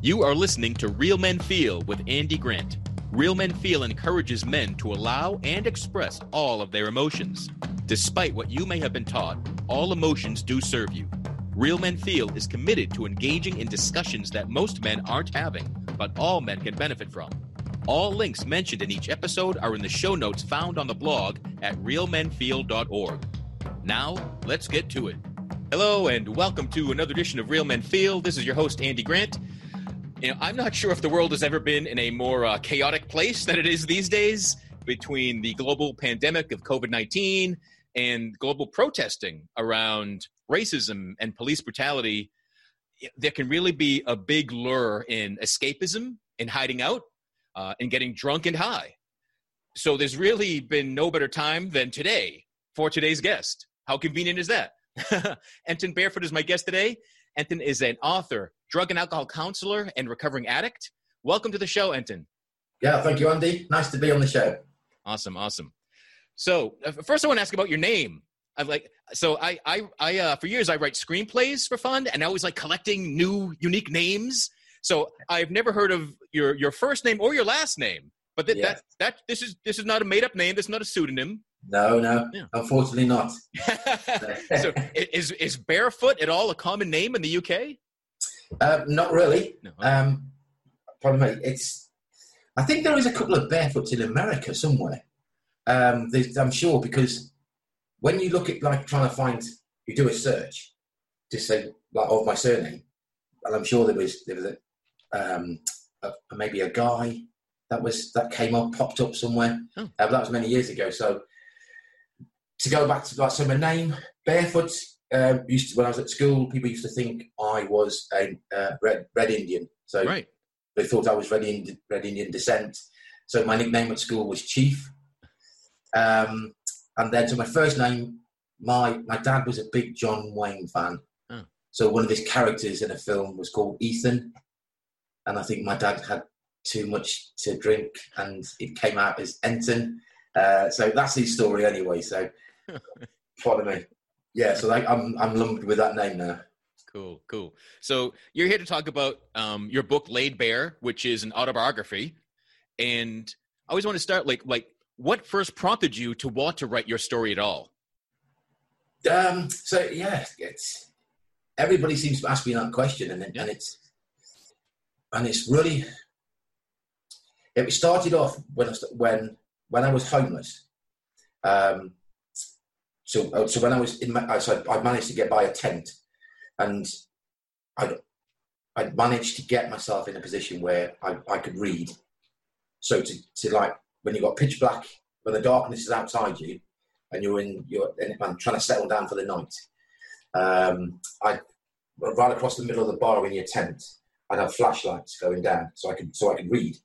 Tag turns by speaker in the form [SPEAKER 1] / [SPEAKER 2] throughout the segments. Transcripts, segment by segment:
[SPEAKER 1] You are listening to Real Men Feel with Andy Grant. Real Men Feel encourages men to allow and express all of their emotions. Despite what you may have been taught, all emotions do serve you. Real Men Feel is committed to engaging in discussions that most men aren't having, but all men can benefit from. All links mentioned in each episode are in the show notes found on the blog at realmenfeel.org. Now, let's get to it. Hello, and welcome to another edition of Real Men Feel. This is your host, Andy Grant. You know, I'm not sure if the world has ever been in a more uh, chaotic place than it is these days between the global pandemic of COVID 19 and global protesting around racism and police brutality. There can really be a big lure in escapism, in hiding out, uh, and getting drunk and high. So there's really been no better time than today for today's guest. How convenient is that? Enton Barefoot is my guest today. Enton is an author, drug and alcohol counselor, and recovering addict. Welcome to the show, Enton.
[SPEAKER 2] Yeah, thank you, Andy. Nice to be on the show.
[SPEAKER 1] Awesome, awesome. So uh, first, I want to ask about your name. I like so I I I uh, for years I write screenplays for fun, and I was like collecting new unique names. So I've never heard of your your first name or your last name. But that, that that this is this is not a made up name. This is not a pseudonym.
[SPEAKER 2] No, no, yeah. unfortunately not.
[SPEAKER 1] so is is barefoot at all a common name in the UK?
[SPEAKER 2] Uh, not really. No. Um, pardon me. It's. I think there is a couple of barefoots in America somewhere. Um, I'm sure because when you look at like trying to find, you do a search, to say like of my surname, and I'm sure there was there was a, um, a maybe a guy that was that came up popped up somewhere. Oh. Uh, that was many years ago. So to go back to like so my name barefoot um, used to, when I was at school, people used to think I was a uh, red, red Indian. So right. they thought I was red Indian, red Indian descent. So my nickname at school was Chief. Um, and then, so my first name, my my dad was a big John Wayne fan. Oh. So one of his characters in a film was called Ethan, and I think my dad had too much to drink, and it came out as Enton. Uh, so that's his story anyway. So, pardon me. Yeah, so like, I'm I'm lumped with that name now.
[SPEAKER 1] Cool, cool. So you're here to talk about um, your book Laid Bare, which is an autobiography, and I always want to start like like what first prompted you to want to write your story at all?
[SPEAKER 2] Um, so yeah, it's everybody seems to ask me that question, and, yeah. and it's and it's really it started off when I, when when I was homeless. Um, so uh, so when I was in, my, so I managed to get by a tent, and I I managed to get myself in a position where I, I could read. So to, to like when you've got pitch black, when the darkness is outside you, and you're in, you're in, trying to settle down for the night. Um, I right across the middle of the bar in your tent, I'd have flashlights going down so I could so I could read.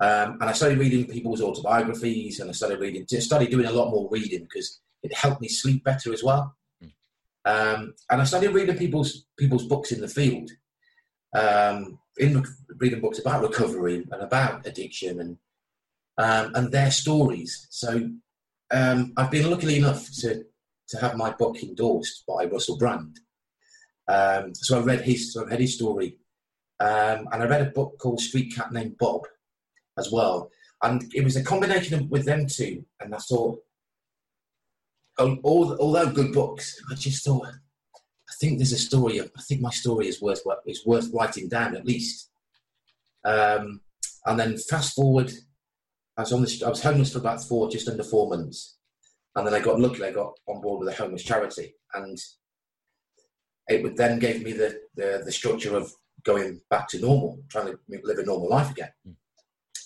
[SPEAKER 2] Um, and I started reading people's autobiographies, and I started reading, just started doing a lot more reading because it helped me sleep better as well. Hmm. Um, and I started reading people's people's books in the field, um, in reading books about recovery and about addiction and um, and their stories. So um, I've been lucky enough to to have my book endorsed by Russell Brand. Um, so I read his so I read his story, um, and I read a book called Street Cat Named Bob as well. And it was a combination of, with them two, and I thought, although good books, I just thought, I think there's a story. I think my story is worth is worth writing down at least. Um, and then fast forward I was on the, I was homeless for about four, just under four months, and then I got lucky. I got on board with a homeless charity, and it would then gave me the, the, the structure of going back to normal, trying to live a normal life again.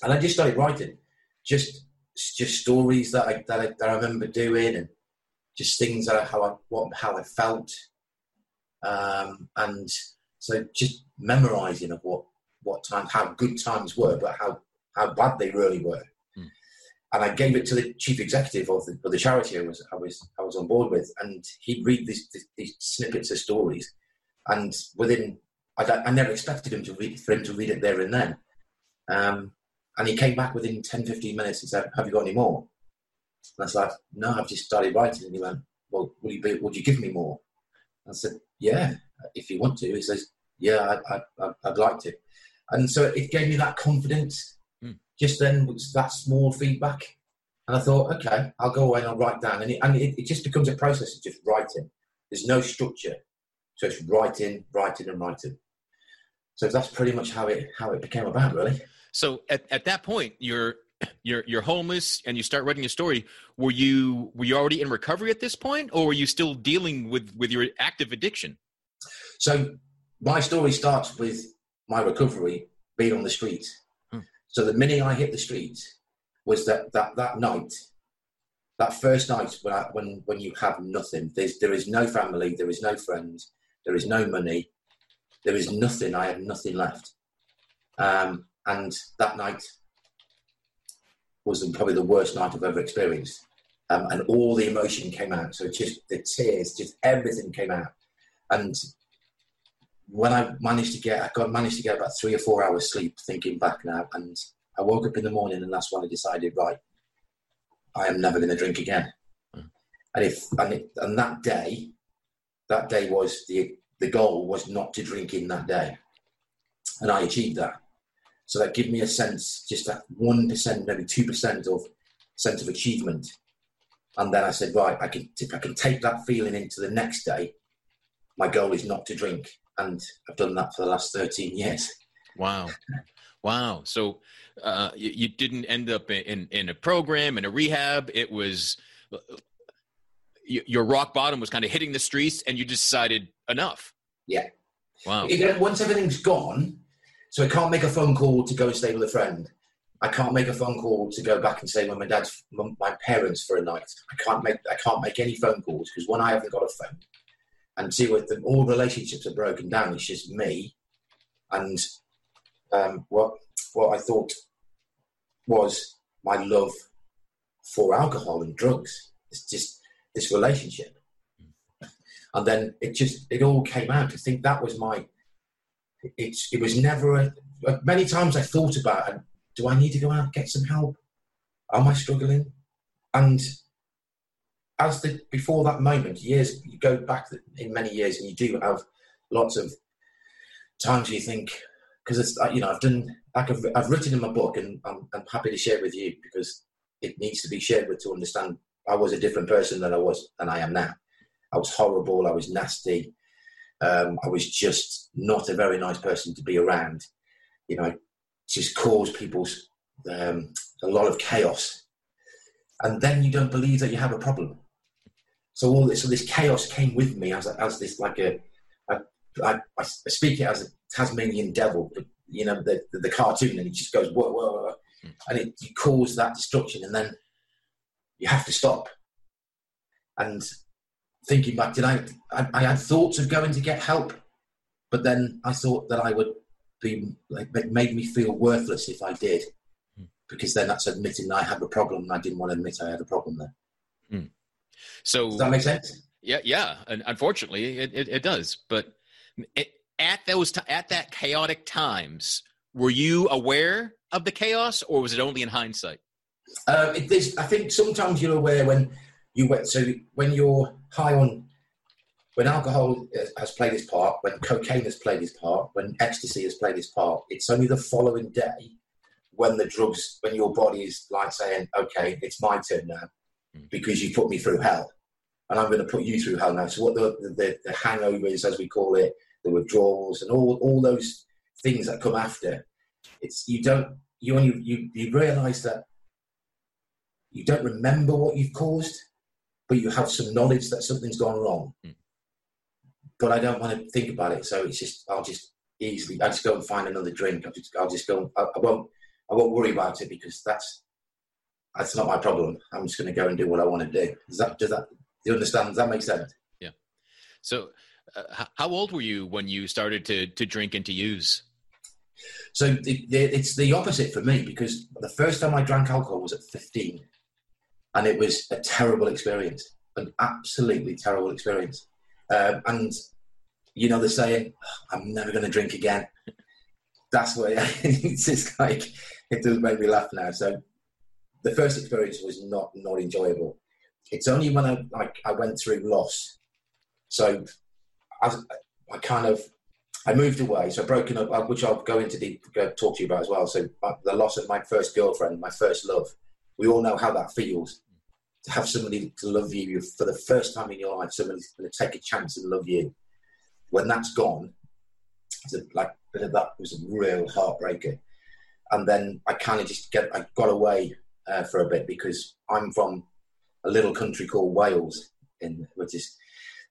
[SPEAKER 2] And I just started writing, just just stories that I that I, that I remember doing, and just things that I, how I what how I felt, um, and so just memorizing of what what time how good times were, but how how bad they really were. And I gave it to the chief executive of the, of the charity I was, I was I was on board with, and he'd read these, these snippets of stories, and within I, I, never expected him to read for him to read it there and then, um, and he came back within 10, 15 minutes and said, "Have you got any more?" And I was like, "No, I've just started writing." And he went, "Well, would you be, would you give me more?" I said, "Yeah, if you want to." He says, "Yeah, I, I, I'd like to." and so it gave me that confidence.
[SPEAKER 1] Mm.
[SPEAKER 2] Just then was that small feedback, and I thought, okay, I'll go away and I'll write down, and it, and it, it just becomes a process of just writing. There's no structure, so it's writing, writing, and writing. So that's pretty much how it how it became about, really.
[SPEAKER 1] So at, at that point, you're you're you're homeless and you start writing a story. Were you were you already in recovery at this point, or were you still dealing with with your active addiction?
[SPEAKER 2] So my story starts with my recovery being on the street.
[SPEAKER 1] Hmm.
[SPEAKER 2] So the minute I hit the street was that that that night, that first night when I, when when you have nothing. There's there is no family, there is no friends, there is no money, there is nothing. I have nothing left. Um, and that night was probably the worst night I've ever experienced. Um, and all the emotion came out. So just the tears, just everything came out. And when I managed to get, I got managed to get about three or four hours sleep. Thinking back now, and I woke up in the morning, and that's when I decided, right, I am never going to drink again.
[SPEAKER 1] Mm.
[SPEAKER 2] And if and, it, and that day, that day was the the goal was not to drink in that day, and I achieved that. So that give me a sense, just that one percent, maybe two percent of sense of achievement. And then I said, right, I can if I can take that feeling into the next day, my goal is not to drink, and I've done that for the last thirteen years.
[SPEAKER 1] Wow, wow. So uh, you, you didn't end up in, in in a program in a rehab. It was uh, your rock bottom was kind of hitting the streets, and you decided enough.
[SPEAKER 2] Yeah.
[SPEAKER 1] Wow.
[SPEAKER 2] Once everything's gone, so I can't make a phone call to go and stay with a friend. I can't make a phone call to go back and stay with my dad's, my parents for a night. I can't make, I can't make any phone calls because one, I haven't got a phone, and two, with them, all relationships are broken down. It's just me, and um, what what I thought was my love for alcohol and drugs. It's just this relationship, and then it just it all came out. I think that was my. It's it was never a. Many times I thought about, it, do I need to go out and get some help? Am I struggling? And as the before that moment, years you go back in many years, and you do have lots of times you think because it's uh, you know I've done like I've, I've written in my book, and I'm, I'm happy to share with you because it needs to be shared with to understand I was a different person than I was than I am now. I was horrible. I was nasty. Um, I was just not a very nice person to be around. You know, I just caused people's um, a lot of chaos, and then you don't believe that you have a problem. So all this, so this chaos came with me as a, as this like a, a I, I speak it as a Tasmanian devil, but you know the, the, the cartoon, and it just goes whoa whoa, whoa. and it you cause that destruction, and then you have to stop. And thinking back, did I, I? I had thoughts of going to get help, but then I thought that I would be like made me feel worthless if I did, because then that's admitting I have a problem. and I didn't want to admit I had a problem there.
[SPEAKER 1] So
[SPEAKER 2] Does that make sense?
[SPEAKER 1] Yeah, yeah. And unfortunately, it, it, it does. But it, at those t- at that chaotic times, were you aware of the chaos, or was it only in hindsight?
[SPEAKER 2] Uh, it, I think sometimes you're aware when you went. So when you're high on, when alcohol has played its part, when cocaine has played its part, when ecstasy has played its part, it's only the following day when the drugs, when your body is like saying, "Okay, it's my turn now," mm. because you put me through hell, and I'm going to put you through hell now. So what the the, the hangovers, as we call it, the withdrawals, and all all those things that come after, it's you don't you only you you realise that you don't remember what you've caused, but you have some knowledge that something's gone wrong.
[SPEAKER 1] Mm.
[SPEAKER 2] But I don't want to think about it, so it's just I'll just easily I just go and find another drink. I'll just I'll just go. I, I won't I won't worry about it because that's that's not my problem. I'm just going to go and do what I want to do. Does that does that do you understand? Does that make sense? Yeah.
[SPEAKER 1] So, uh, how old were you when you started to to drink and to use?
[SPEAKER 2] So the, the, it's the opposite for me because the first time I drank alcohol was at 15, and it was a terrible experience, an absolutely terrible experience. Um, and you know the saying, "I'm never going to drink again." That's what it's just like. It does make me laugh now. So the first experience was not not enjoyable. It's only when I like I went through loss. So I, I kind of I moved away, so broken up, uh, which I'll go into the go talk to you about as well. So uh, the loss of my first girlfriend, my first love. We all know how that feels to have somebody to love you for the first time in your life. Somebody's going to take a chance and love you. When that's gone, it's like that was a real heartbreaker. And then I kind of just get I got away uh, for a bit because I'm from a little country called Wales, in which is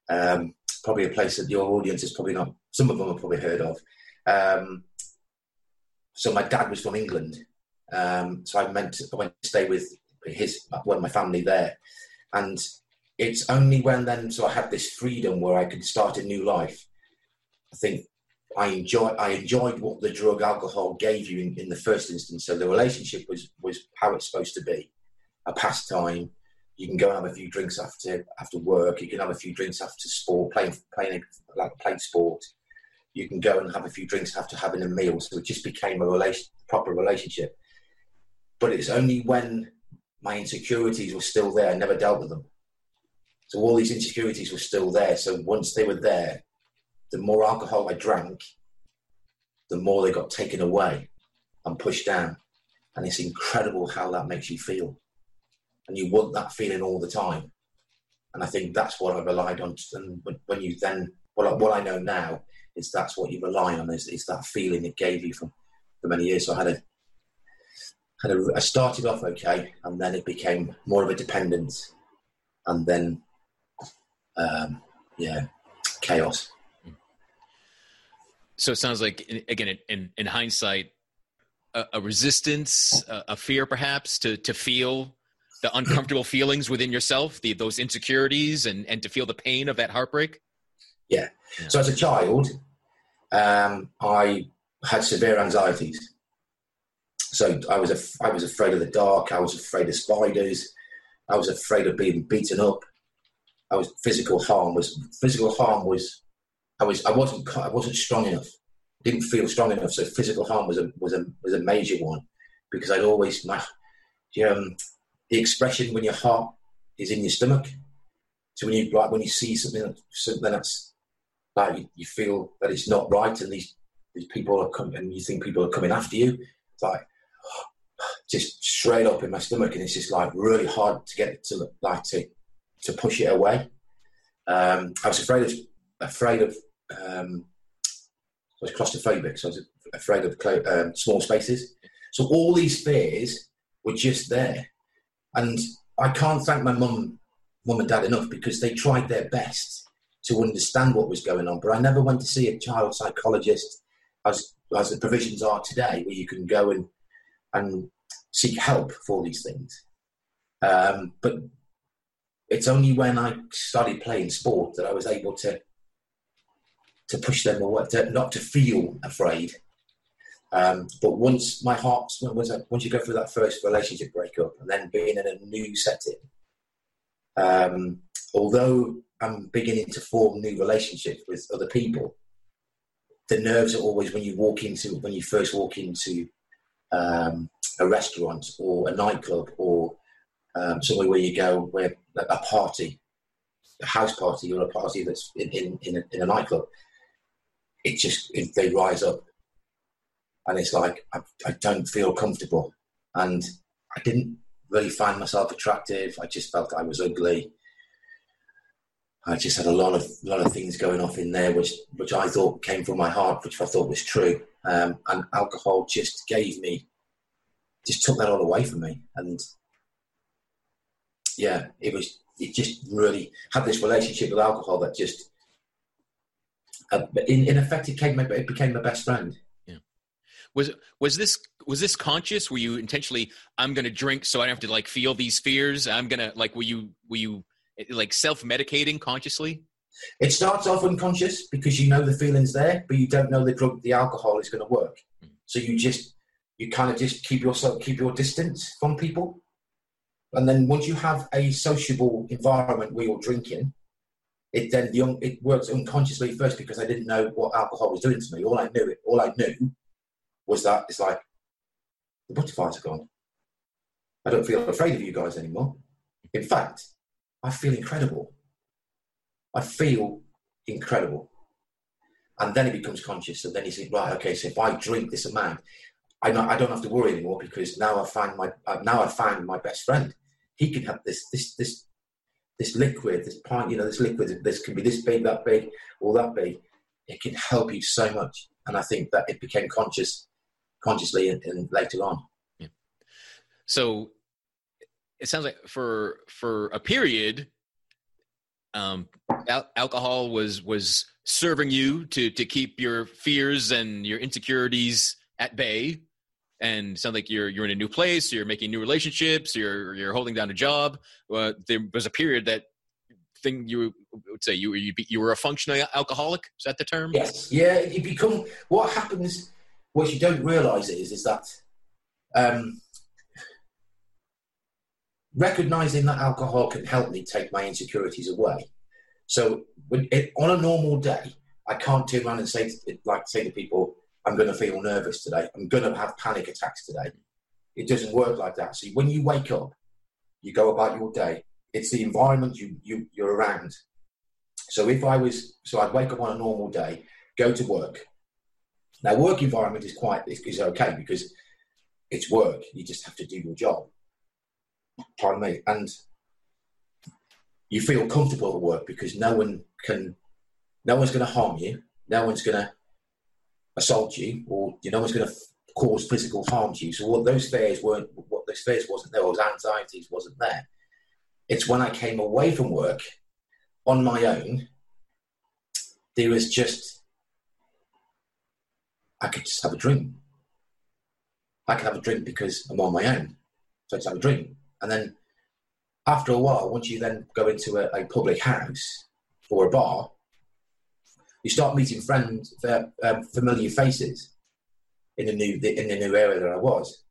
[SPEAKER 2] um, probably a place that your audience is probably not. Some of them have probably heard of. Um, so my dad was from England, um, so I meant I went to stay with his when my family there, and it's only when then so I had this freedom where I could start a new life. I think I enjoy I enjoyed what the drug alcohol gave you in, in the first instance. So the relationship was was how it's supposed to be, a pastime, you can go and have a few drinks after after work. You can have a few drinks after sport, playing playing like playing sport. You can go and have a few drinks after having a meal. So it just became a relation, proper relationship. But it's only when my insecurities were still there, I never dealt with them. So all these insecurities were still there. So once they were there, the more alcohol I drank, the more they got taken away and pushed down. And it's incredible how that makes you feel and you want that feeling all the time. And I think that's what I relied on. And when you then, what I, what I know now is that's what you rely on is, is that feeling it gave you for many years. So I had a, had a, I started off okay, and then it became more of a dependence, and then, um, yeah, chaos.
[SPEAKER 1] So it sounds like, again, in, in hindsight, a, a resistance, a, a, fear, perhaps, to to feel the uncomfortable feelings within yourself, the those insecurities, and and to feel the pain of that heartbreak?
[SPEAKER 2] Yeah. yeah. So as a child, um, I had severe anxieties. So I was af- I was afraid of the dark. I was afraid of spiders. I was afraid of being beaten up. I was physical harm was physical harm was I was I wasn't I wasn't strong enough. Didn't feel strong enough. So physical harm was a was a was a major one because I'd always my um, the expression when your heart is in your stomach. So when you like when you see something something that's like you, you feel that it's not right, and these these people are coming, and you think people are coming after you. It's like just straight up in my stomach, and it's just like really hard to get to like to to push it away. Um, I was afraid of afraid of um, I was claustrophobic, so I was afraid of um, small spaces. So all these fears were just there, and I can't thank my mum, mum and dad enough because they tried their best to understand what was going on. But I never went to see a child psychologist as as the provisions are today, where you can go and and seek help for these things. Um, but it's only when I started playing sport that I was able to to push them away, to, not to feel afraid, um, but once my heart, once, I, once you go through that first relationship breakup and then being in a new setting, um, although I'm beginning to form new relationships with other people, the nerves are always when you walk into, when you first walk into um, a restaurant or a nightclub or um, somewhere where you go, where a party, a house party or a party that's in, in, in, a, in a nightclub, it just, it, they rise up and it's like I, I don't feel comfortable, and I didn't really find myself attractive. I just felt I was ugly. I just had a lot of lot of things going off in there, which which I thought came from my heart, which I thought was true. Um, and alcohol just gave me, just took that all away from me, and yeah, it was it just really had this relationship with alcohol that just, uh, in in effect, it came it became my best friend. Yeah.
[SPEAKER 1] was was this was this conscious? Were you intentionally i'm going to drink so i don't have to like feel these fears. I'm going to like were you were you like self-medicating consciously?
[SPEAKER 2] It starts off unconscious because you know the feelings there but you don't know the drug the alcohol is going to work. Mm. so you just you kind of just keep yourself keep your distance from people and then once you have a sociable environment where you're drinking it then the, it works unconsciously first because I didn't know what alcohol was doing to me. All I knew, it, all I knew was that it's like the butterflies are gone. I don't feel afraid of you guys anymore. In fact, I feel incredible. I feel incredible. and then it becomes conscious. And then he says, right, okay, so if I drink this amount, I, not, I don't have to worry anymore because now I find my now I find my best friend. He can have this this this this liquid, this pint, you know, this liquid. This can be this big, that big, or that big. It can help you so much, and I think that it became conscious consciously and, and later on. Yeah.
[SPEAKER 1] So it sounds like for for a period, um, al- alcohol was was serving you to to keep your fears and your insecurities at bay and sound like you're you're in a new place you're making new relationships you're you're holding down a job. There was a period that thing you would say you you, you were a functional alcoholic is that the term?
[SPEAKER 2] Yes. Yeah you become what happens what you don't realize is is that um, recognizing that alcohol can help me take my insecurities away. So when it, on a normal day, I can't turn around and say like say to people, "I'm going to feel nervous today. I'm going to have panic attacks today." It doesn't work like that. See, when you wake up, you go about your day. It's the environment you, you you're around. So if I was, so I'd wake up on a normal day, go to work. Now, work environment is quite is, okay because it's work. You just have to do your job. Pardon me. And you feel comfortable at work because no one can, no one's going to harm you, no one's going to assault you, or you know, no one's going to cause physical harm to you. So what those fears weren't, what those fears wasn't there, those anxieties wasn't there. It's when I came away from work on my own, there was just, I could just have a drink. I could have a drink because I'm on my own. So I just have a drink. And then after a while, once you then go into a, a public house or a bar, you start meeting friends, uh, um, familiar faces in the new in the new area that I was,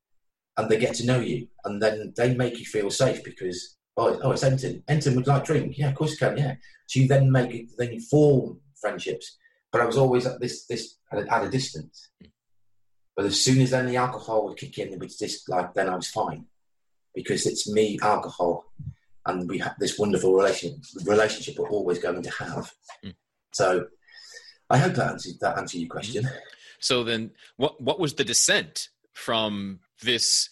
[SPEAKER 2] and they get to know you, and then they make you feel safe because oh, oh, it's Enton. Enton would like drink, yeah, of course you can, yeah. So you then make it, then you form friendships. But I was always at this this at a, at a distance. But as soon as then the alcohol would kick in, it was just like then I was fine because it's me, alcohol, and we have this wonderful relation, relationship we're always going to have. Mm. So I hope that answered that answered your question. Mm.
[SPEAKER 1] So then, what what was the descent from this?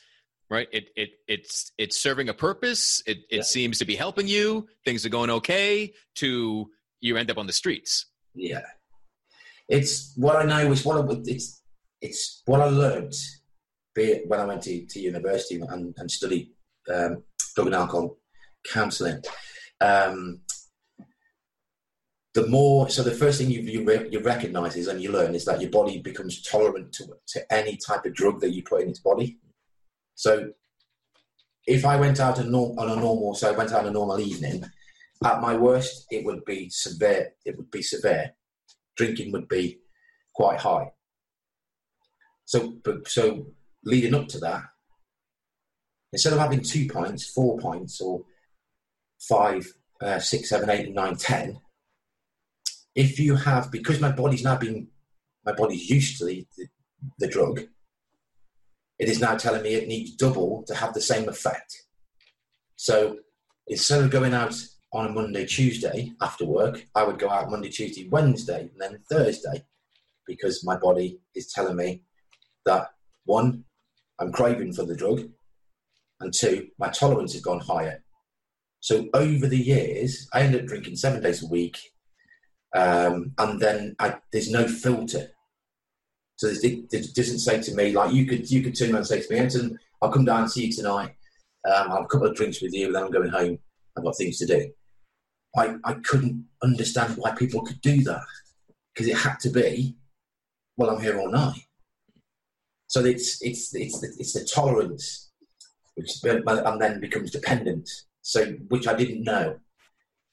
[SPEAKER 1] Right, it it it's it's serving a purpose. It it yeah. seems to be helping you. Things are going okay. To you end up on the streets.
[SPEAKER 2] Yeah, it's what I know is what I, it's it's what I learned when I went to, to university and, and studied um, drug and alcohol counselling. Um, the more, so the first thing you you, re, you recognise is and you learn is that your body becomes tolerant to, to any type of drug that you put in its body. So, if I went out norm, on a normal, so I went out on a normal evening, at my worst, it would be severe. It would be severe. Drinking would be quite high. So, but, so leading up to that, instead of having two points, four points, or five, uh, six, seven, eight, nine, ten, if you have, because my body's now been, my body's used to the, the, the drug, it is now telling me it needs double to have the same effect. So instead of going out on a Monday, Tuesday after work, I would go out Monday, Tuesday, Wednesday, and then Thursday because my body is telling me that one, I'm craving for the drug, and two, my tolerance has gone higher. So over the years, I ended up drinking seven days a week, um, and then I, there's no filter. So it, doesn't say to me like you could you could turn around and say to me, Anton, I'll come down and see you tonight. Um, I'll have a couple of drinks with you, and then I'm going home. I've got things to do. I, I couldn't understand why people could do that because it had to be, well, I'm here all night. So it's it's it's the, it's the tolerance, which and then becomes dependent. So which I didn't know,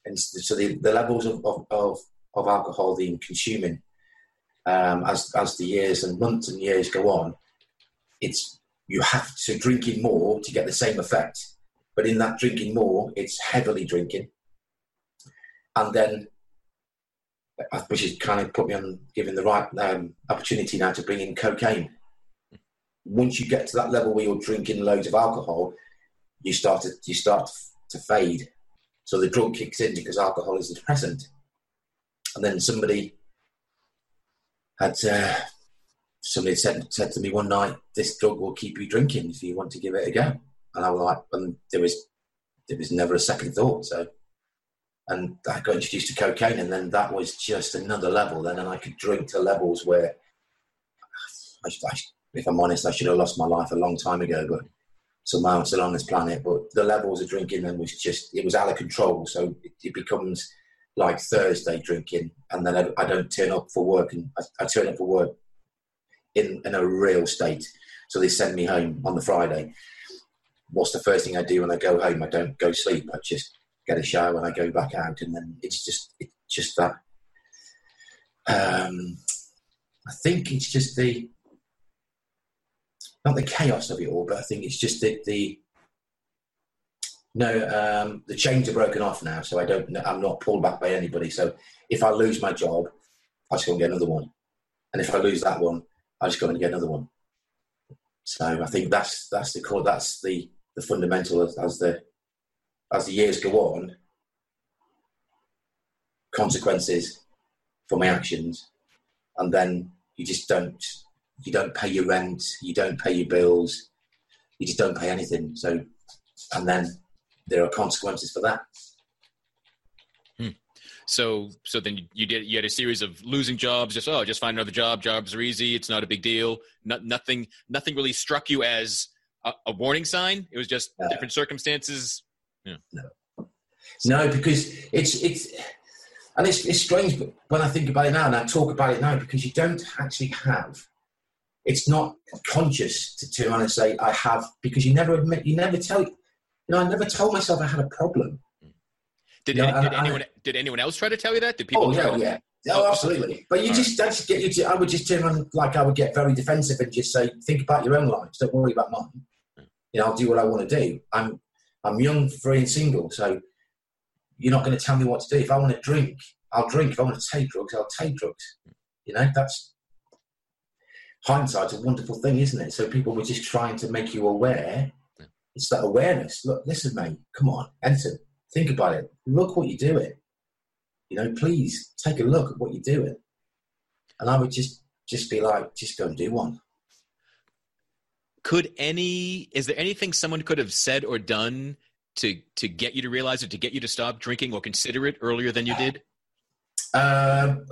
[SPEAKER 2] and so the, the levels of, of, of, of alcohol being consuming um, as as the years and months and years go on, it's you have to drinking more to get the same effect. But in that drinking more, it's heavily drinking, and then which has kind of put me on giving the right um, opportunity now to bring in cocaine once you get to that level where you're drinking loads of alcohol, you start to you start to fade. So the drug kicks in because alcohol is a depressant, and then somebody had uh, somebody said said to me one night, "This drug will keep you drinking if you want to give it a go." And I was like, and there was there was never a second thought. So, and I got introduced to cocaine, and then that was just another level. Then, and I could drink to levels where, I, I, if I'm honest, I should have lost my life a long time ago. But somehow I'm still on this planet. But the levels of drinking then was just it was out of control. So it, it becomes like Thursday drinking, and then I, I, don't turn up for work, and I, I turn up for work in in a real state. So they send me home on the Friday what's the first thing I do when I go home? I don't go sleep. I just get a shower and I go back out, and then it's just it's just that. Um, I think it's just the not the chaos of it all, but I think it's just the, the no um, the chains are broken off now, so I don't I'm not pulled back by anybody. So if I lose my job, I just go and get another one, and if I lose that one, I just go and get another one. So I think that's that's the core. That's the the fundamental as, as the as the years go on, consequences for my actions, and then you just don't you don't pay your rent, you don't pay your bills, you just don't pay anything. So, and then there are consequences for that.
[SPEAKER 1] Hmm. So, so then you did you had a series of losing jobs. Just oh, just find another job. Jobs are easy. It's not a big deal. Not, nothing. Nothing really struck you as a, a warning sign? It was just no. different circumstances.
[SPEAKER 2] Yeah. No, no, because it's it's and it's it's strange, but when I think about it now and I talk about it now, because you don't actually have. It's not conscious to turn around and say I have because you never admit, you never tell. You know, I never told myself I had a problem.
[SPEAKER 1] Did, you know, did anyone I, did anyone else try to tell you that? Did people?
[SPEAKER 2] Oh yeah, yeah. Oh, absolutely. But you just that's get you to. I would just turn around like I would get very defensive and just say, think about your own lives. Don't worry about mine you know, I'll do what I want to do. I'm I'm young, free, and single, so you're not going to tell me what to do. If I want to drink, I'll drink. If I want to take drugs, I'll take drugs. You know, that's hindsight's a wonderful thing, isn't it? So people were just trying to make you aware. It's that awareness. Look, listen, mate. Come on, Anton. Think about it. Look what you're doing. You know, please take a look at what you're doing. And I would just just be like, just go and do one
[SPEAKER 1] could any is there anything someone could have said or done to to get you to realize it to get you to stop drinking or consider it earlier than you did
[SPEAKER 2] um,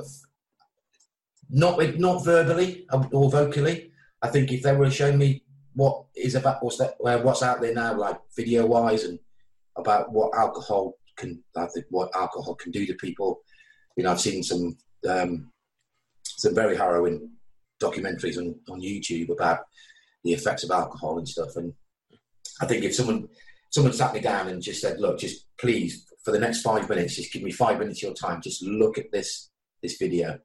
[SPEAKER 2] not not verbally or vocally i think if they were showing me what is about what's that what's out there now like video wise and about what alcohol can what alcohol can do to people you know i've seen some um, some very harrowing documentaries on, on youtube about the effects of alcohol and stuff. And I think if someone someone sat me down and just said, "Look, just please for the next five minutes, just give me five minutes of your time. Just look at this this video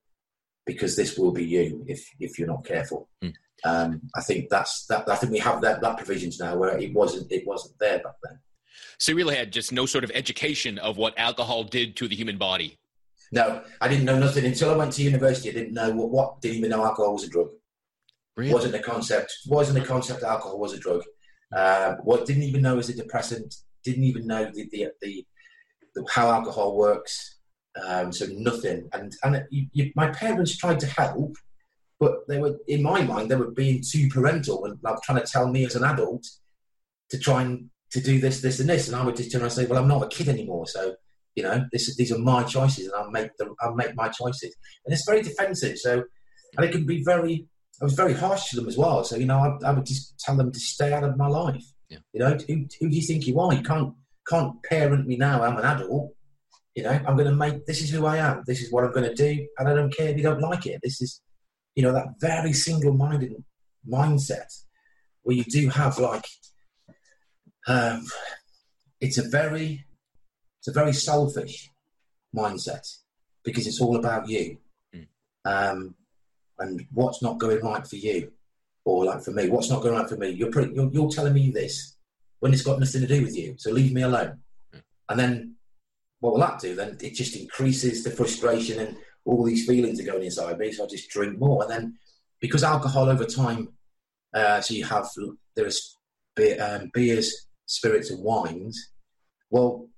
[SPEAKER 2] because this will be you if if you're not careful." Mm. Um, I think that's that. I think we have that that provisions now where it wasn't it wasn't there back then.
[SPEAKER 1] So you really had just no sort of education of what alcohol did to the human body.
[SPEAKER 2] No, I didn't know nothing until I went to university. I didn't know what, what didn't even know alcohol was a drug. Really? Wasn't a concept. Wasn't a concept. Alcohol was a drug. Uh, what didn't even know was a depressant. Didn't even know the the, the, the how alcohol works. Um, so nothing. And and you, you, my parents tried to help, but they were in my mind they were being too parental and like trying to tell me as an adult to try and to do this, this, and this. And I would just turn around and say, "Well, I'm not a kid anymore, so." You know, this, these are my choices, and I'll make them. I'll make my choices, and it's very defensive. So, and it can be very I was very harsh to them as well. So you know, I, I would just tell them to stay out of my life. Yeah. You know, who, who do you think you are? You can't can't parent me now. I'm an adult. You know, I'm going to make this is who I am. This is what I'm going to do, and I don't care if you don't like it. This is, you know, that very single-minded mindset where you do have like, um, it's a very, it's a very selfish mindset because it's all about you. Mm. Um, and what's not going right for you, or like for me, what's not going right for me. You're, pretty, you're, you're telling me this when it's got nothing to do with you. So leave me alone. And then what will that do? Then it just increases the frustration and all these feelings are going inside me. So I just drink more. And then because alcohol over time, uh, so you have there's beer, um, beers, spirits, and wines. Well,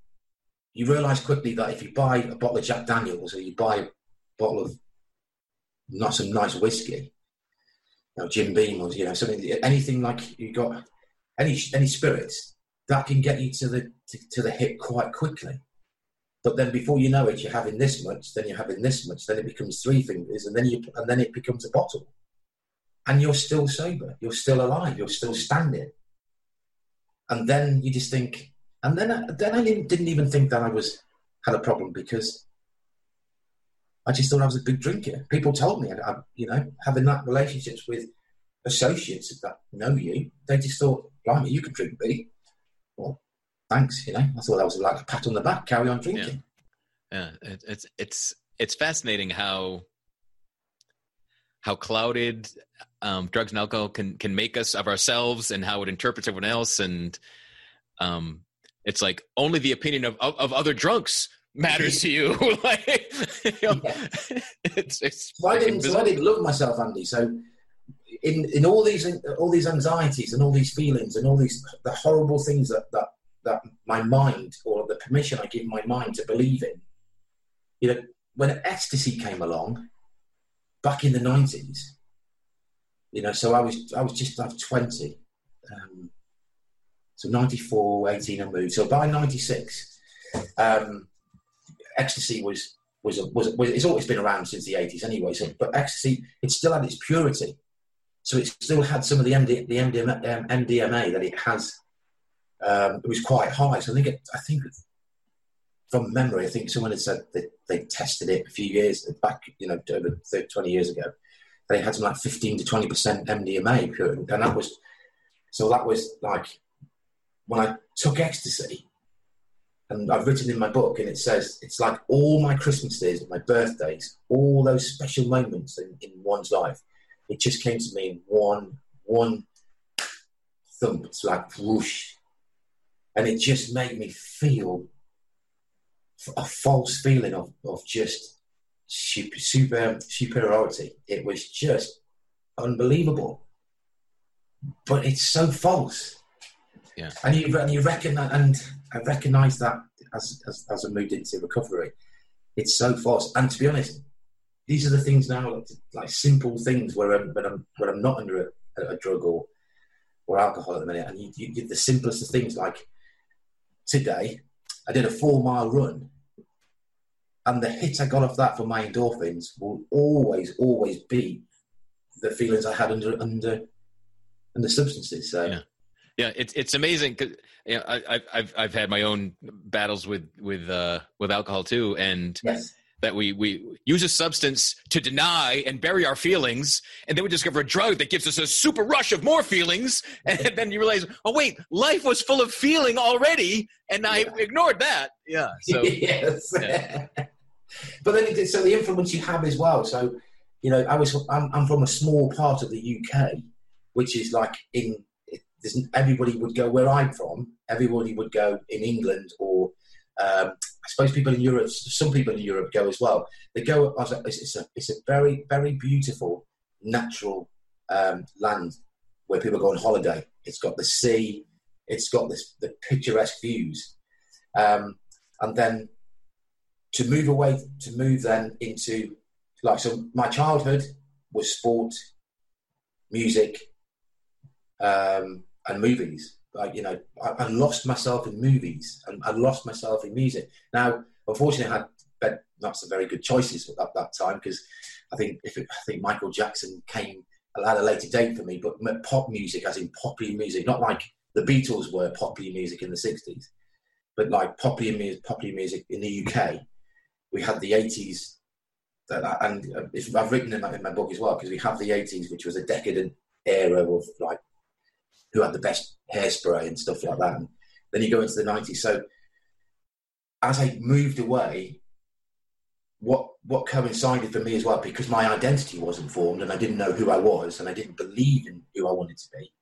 [SPEAKER 2] you realise quickly that if you buy a bottle of Jack Daniels or you buy a bottle of not some nice whiskey, you know, Jim Beam or you know something, anything like you got any any spirits that can get you to the to, to the hip quite quickly. But then before you know it, you're having this much, then you're having this much, then it becomes three fingers, and then you and then it becomes a bottle, and you're still sober, you're still alive, you're still standing, and then you just think, and then then I didn't even think that I was had a problem because I just thought I was a good drinker. People told me, I, you know, having that relationships with associates that know you, they just thought, blimey, you can drink beer. Well, thanks, you know. I thought that was like a pat on the back, carry on drinking.
[SPEAKER 1] Yeah, yeah. It, it's it's it's fascinating how how clouded um, drugs and alcohol can can make us of ourselves and how it interprets everyone else and um, it's like only the opinion of, of, of other drunks matters to you. like, you know, yeah.
[SPEAKER 2] it's, it's so I didn't, so I didn't love myself, Andy. So in in all these all these anxieties and all these feelings and all these the horrible things that that that my mind or the permission I give my mind to believe in, you know, when ecstasy came along back in the nineties, you know, so I was I was just like twenty. Um, so 94, 18 I moved. So by 96, um, ecstasy was was, was, was it's always been around since the 80s anyway. So, but ecstasy, it still had its purity. So it still had some of the, MD, the MDMA, um, MDMA that it has. Um, it was quite high. So I think, it, I think from memory, I think someone had said that they tested it a few years back, you know, over 30, 20 years ago. They had some like 15 to 20% MDMA. And that was, so that was like, when I took ecstasy, and I've written in my book, and it says it's like all my Christmases, my birthdays, all those special moments in, in one's life. It just came to me in one one thump. It's like whoosh, and it just made me feel a false feeling of of just super, super superiority. It was just unbelievable, but it's so false.
[SPEAKER 1] Yeah,
[SPEAKER 2] and you and you that and I recognise that as, as, as I moved into recovery. It's so false. And to be honest, these are the things now, like, like simple things where I'm, when I'm, when I'm not under a, a, drug or, or alcohol at the minute. And you, you did the simplest of things like today, I did a four mile run. And the hit I got off that for my endorphins will always, always be the feelings I had under under under substances. So
[SPEAKER 1] yeah yeah it's it's amazing because you know, I, have I've had my own battles with with uh, with alcohol too, and
[SPEAKER 2] yes.
[SPEAKER 1] That we we use a substance to deny and bury our feelings, and then we discover a drug that gives us a super rush of more feelings, and then you realize, oh wait, life was full of feeling already, and I ignored that. Yeah. So
[SPEAKER 2] yes. Yeah. but then it, so the influence you have as well. So you know, I was I'm, I'm from a small part of the UK, which is like in everybody would go where I'm from. Everybody would go in England, or um, I suppose people in Europe. Some people in Europe go as well. They go. It's a it's a very very beautiful natural um, land where people go on holiday. It's got the sea. It's got this the picturesque views, um, and then to move away to move then into like so. My childhood was sport, music, um, and movies. Like you know, I, I, lost myself in movies and I lost myself in music. Now, unfortunately, I had not some very good choices at that, that time because I think if it, I think Michael Jackson came at a later date for me, but pop music, as in popular music, not like the Beatles were popular music in the '60s, but like popular music, popular music in the UK. We had the '80s, that, and uh, I've written in my, in my book as well because we have the '80s, which was a decadent era of like who had the best hairspray and stuff like that. And then you go into the 90s. So as I moved away, what what coincided for me as well, because my identity wasn't formed and I didn't know who I was and I didn't believe in who I wanted to be.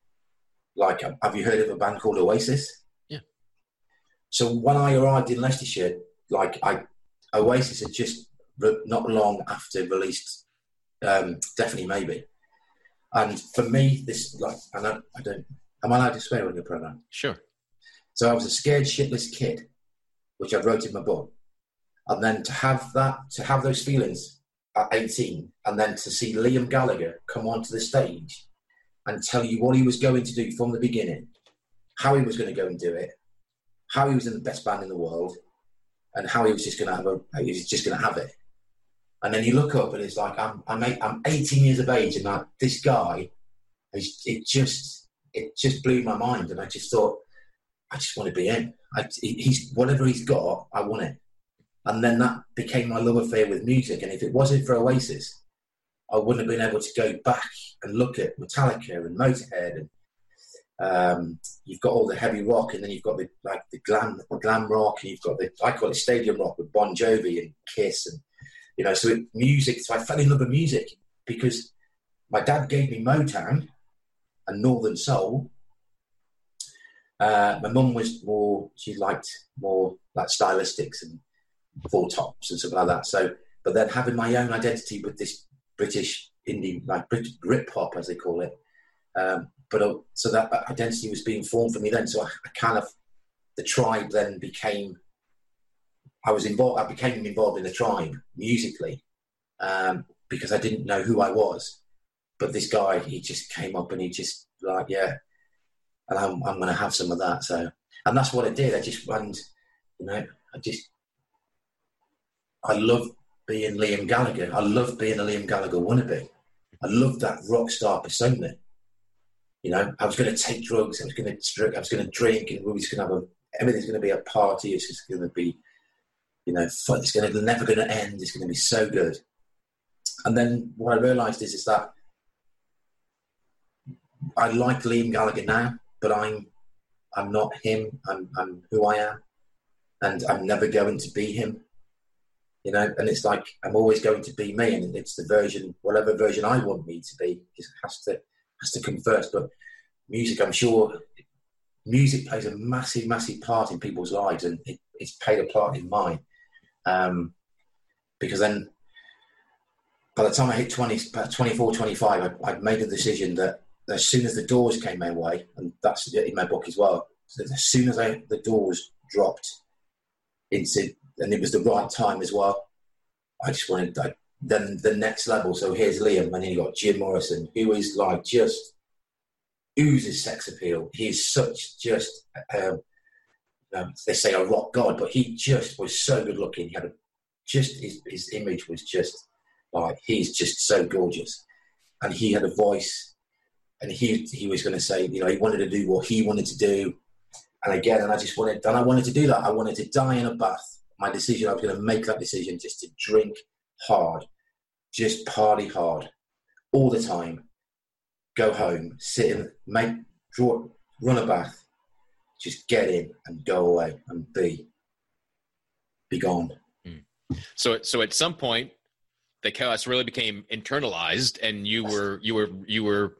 [SPEAKER 2] Like, have you heard of a band called Oasis?
[SPEAKER 1] Yeah.
[SPEAKER 2] So when I arrived in Leicestershire, like I, Oasis had just not long after released, um, definitely maybe. And for me, this like, and I, I don't Am I allowed to swear on your program?
[SPEAKER 1] Sure.
[SPEAKER 2] So I was a scared shitless kid, which I wrote in my book. And then to have that, to have those feelings at 18, and then to see Liam Gallagher come onto the stage and tell you what he was going to do from the beginning, how he was going to go and do it, how he was in the best band in the world, and how he was just going to have a, he was just going to have it. And then you look up and it's like I'm I'm, eight, I'm 18 years of age, and like this guy, is, it just it just blew my mind, and I just thought I just want to be in. I, he's whatever he's got, I want it. And then that became my love affair with music. And if it wasn't for Oasis, I wouldn't have been able to go back and look at Metallica and Motorhead and um, you've got all the heavy rock, and then you've got the like the glam, glam rock, and you've got the I call it stadium rock with Bon Jovi and Kiss, and you know, so it, music. So I fell in love with music because my dad gave me Motown and Northern Soul. Uh, my mum was more; she liked more like stylistics and four tops and stuff like that. So, but then having my own identity with this British indie, like Brit, Brit pop as they call it, um, but uh, so that identity was being formed for me then. So I, I, kind of the tribe then became. I was involved. I became involved in the tribe musically um, because I didn't know who I was. But this guy, he just came up and he just like, yeah, and I'm, I'm going to have some of that. So, and that's what I did. I just went, you know, I just, I love being Liam Gallagher. I love being a Liam Gallagher wannabe. I love that rock star persona. You know, I was going to take drugs. I was going to I was going to drink, and we was going to have a. Everything's going to be a party. It's just going to be, you know, fun. It's going to never going to end. It's going to be so good. And then what I realised is is that I like Liam Gallagher now, but I'm I'm not him. I'm I'm who I am, and I'm never going to be him. You know, and it's like I'm always going to be me, and it's the version, whatever version I want me to be, has to has to come first. But music, I'm sure, music plays a massive, massive part in people's lives, and it, it's played a part in mine. Um, because then, by the time I hit 20, 24, 25, I, I'd made a decision that as soon as the doors came my way, and that's in my book as well, as soon as I, the doors dropped into, and it was the right time as well, I just wanted, I then the next level. So here's Liam, and then you got Jim Morrison, who is like just oozes sex appeal. He is such just um, um, they say a rock god, but he just was so good looking. He had a, just his, his image was just like he's just so gorgeous, and he had a voice, and he he was going to say you know he wanted to do what he wanted to do, and again, and I just wanted and I wanted to do that. I wanted to die in a bath. My decision, I was going to make that decision just to drink hard, just party hard all the time. Go home, sit in, make, draw, run a bath, just get in and go away and be, be gone.
[SPEAKER 1] Mm. So, so at some point, the chaos really became internalized, and you were you were you were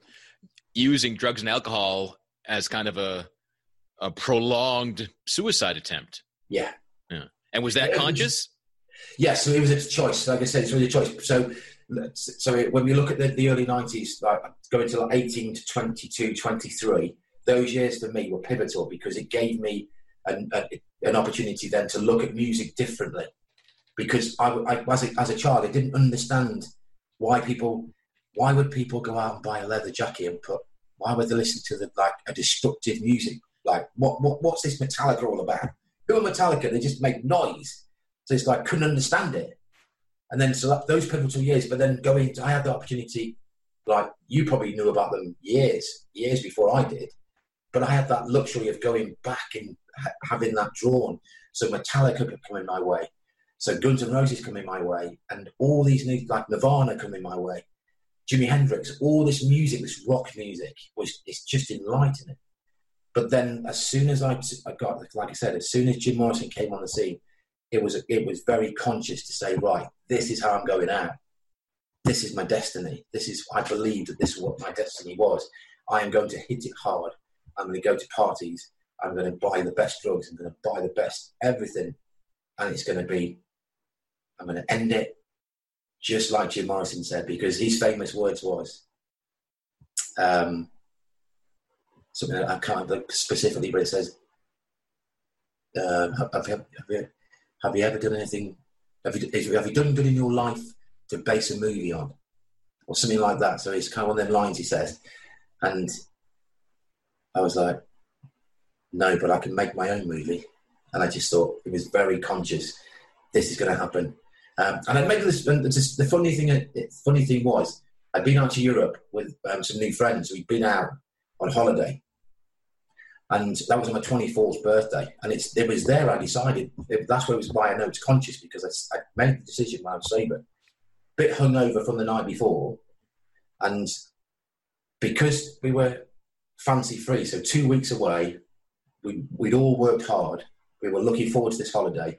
[SPEAKER 1] using drugs and alcohol as kind of a a prolonged suicide attempt.
[SPEAKER 2] Yeah.
[SPEAKER 1] Yeah. And was that yeah, conscious?
[SPEAKER 2] Yeah, so it was a choice. Like I said, it's really a choice. So, so when we look at the, the early 90s, like going to like 18 to 22, 23, those years for me were pivotal because it gave me an, an opportunity then to look at music differently. Because I, I, as, a, as a child, I didn't understand why people, why would people go out and buy a leather jacket and put, why would they listen to the, like a destructive music? Like, what, what, what's this Metallica all about? Who are Metallica? They just make noise. So it's like couldn't understand it. And then so that, those pivotal years, but then going, I had the opportunity, like you probably knew about them years, years before I did, but I had that luxury of going back and ha- having that drawn. So Metallica could come in my way, so Guns N' Roses come in my way, and all these new like Nirvana come in my way, Jimi Hendrix, all this music, this rock music was it's just enlightening. But then as soon as I, I got, like I said, as soon as Jim Morrison came on the scene, it was it was very conscious to say, right, this is how I'm going out. This is my destiny. This is I believe that this is what my destiny was. I am going to hit it hard. I'm going to go to parties. I'm going to buy the best drugs. I'm going to buy the best everything, and it's going to be. I'm going to end it, just like Jim Morrison said, because his famous words was, um, something I can't like specifically, but it says, um, have, have, have, have you ever done anything? Have you, have you done good in your life? to base a movie on, or something like that. So it's kind of one of them lines he says, and I was like, no, but I can make my own movie. And I just thought it was very conscious. This is going to happen. Um, and I made this. And just, the funny thing, funny thing was, I'd been out to Europe with um, some new friends. We'd been out on holiday, and that was my 24th birthday. And it's it was there I decided. It, that's where it was why I know it's conscious because I, I made the decision when I was sober, bit hungover from the night before, and because we were fancy free, so two weeks away, we, we'd all worked hard. We were looking forward to this holiday.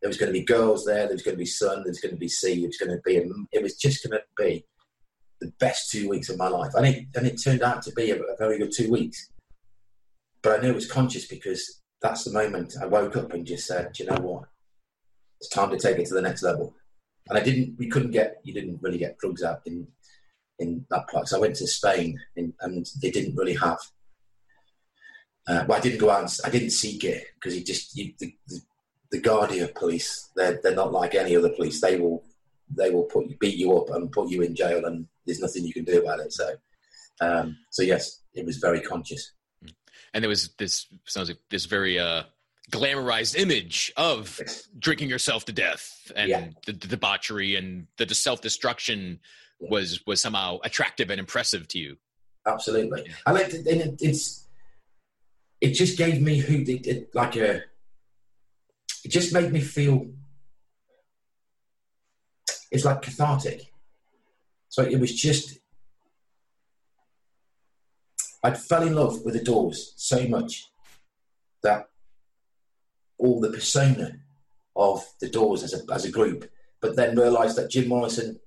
[SPEAKER 2] There was going to be girls there. There was going to be sun. There was going to be sea. It was going to be. It was just going to be the best two weeks of my life, and it and it turned out to be a, a very good two weeks. But I knew it was conscious because that's the moment I woke up and just said, "Do you know what? It's time to take it to the next level." And I didn't. We couldn't get. You didn't really get drugs out in in that place. I went to Spain in, and they didn't really have uh, well, I didn't go out. And, I didn't seek it because he just you, the, the, the Guardia police. They're they're not like any other police. They will they will put you, beat you up and put you in jail, and there's nothing you can do about it. So, um, so yes, it was very conscious.
[SPEAKER 1] And there was this sounds like this very uh, glamorized image of yes. drinking yourself to death, and yeah. the, the, debauchery and the self destruction yeah. was was somehow attractive and impressive to you.
[SPEAKER 2] Absolutely, yeah. I like it, it's it just gave me who did like a it just made me feel it's like cathartic. So it was just i fell in love with the doors so much that all the persona of the doors as a, as a group but then realized that jim morrison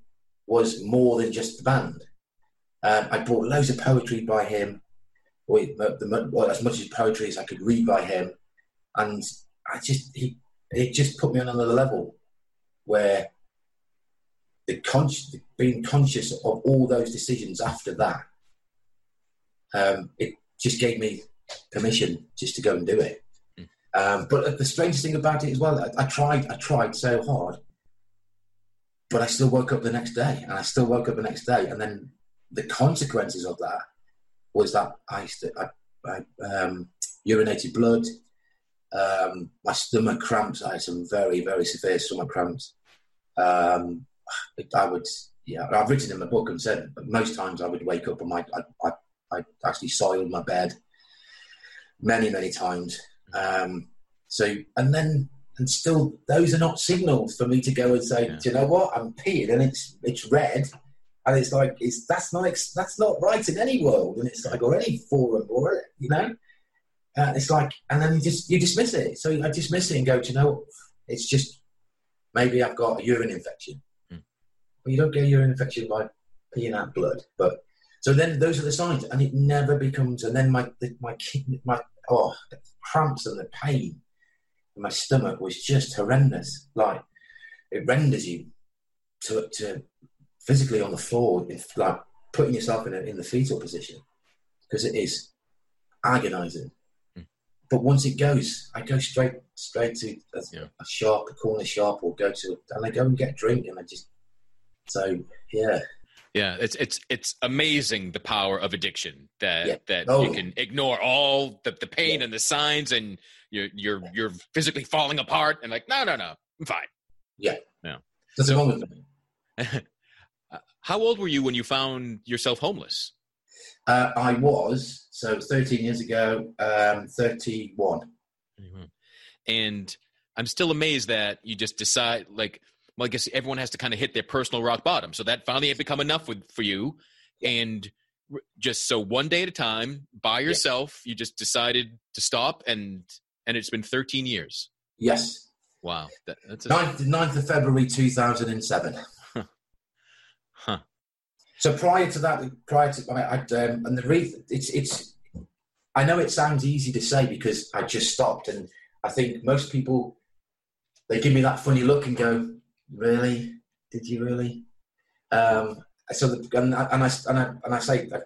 [SPEAKER 2] was more than just the band. Um, i bought loads of poetry by him the, well, as much as poetry as I could read by him, and I just he it just put me on another level where the conscious being conscious of all those decisions after that, um, it just gave me permission just to go and do it. Mm. Um, but the strangest thing about it as well, I, I tried, I tried so hard, but I still woke up the next day, and I still woke up the next day, and then the consequences of that was that I, I, I um, urinated blood. Um, my stomach cramps. I had some very, very severe stomach cramps. Um, I would, yeah, I've written in my book and said most times I would wake up and I, I, I, I actually soiled my bed many, many times. Um, so, and then, and still, those are not signals for me to go and say, yeah. do you know what? I'm peeing and it's it's red and it's like it's that's not that's not right in any world, and it's like or any forum or you know, uh, it's like and then you just you dismiss it. So I dismiss it and go, you know, it's just maybe I've got a urine infection. Mm. Well, you don't get a urine infection by peeing out blood, but so then those are the signs, and it never becomes. And then my the, my kidney, my oh the cramps and the pain in my stomach was just horrendous. Like it renders you to to physically on the floor, if, like putting yourself in, a, in the fetal position because it is agonizing. But once it goes, I go straight straight to a, yeah. a, shop, a corner shop, or go to and I go and get a drink, and I just so yeah.
[SPEAKER 1] Yeah, it's it's it's amazing the power of addiction that yeah. that oh. you can ignore all the, the pain yeah. and the signs and you're you're you're physically falling apart and like no no no I'm fine.
[SPEAKER 2] Yeah.
[SPEAKER 1] Yeah.
[SPEAKER 2] That's so, with. Uh,
[SPEAKER 1] how old were you when you found yourself homeless?
[SPEAKER 2] Uh, I was so 13 years ago, um, 31. Mm-hmm.
[SPEAKER 1] And I'm still amazed that you just decide like, well, I guess everyone has to kind of hit their personal rock bottom. So that finally had become enough with, for you. And just so one day at a time by yourself, yeah. you just decided to stop and, and it's been 13 years.
[SPEAKER 2] Yes.
[SPEAKER 1] Wow. That, that's
[SPEAKER 2] a... 9th, 9th of February 2007. So prior to that, prior to I, um, and the reason it's it's, I know it sounds easy to say because I just stopped, and I think most people they give me that funny look and go, "Really? Did you really?" Um, so the, and, I, and I and I and I say that,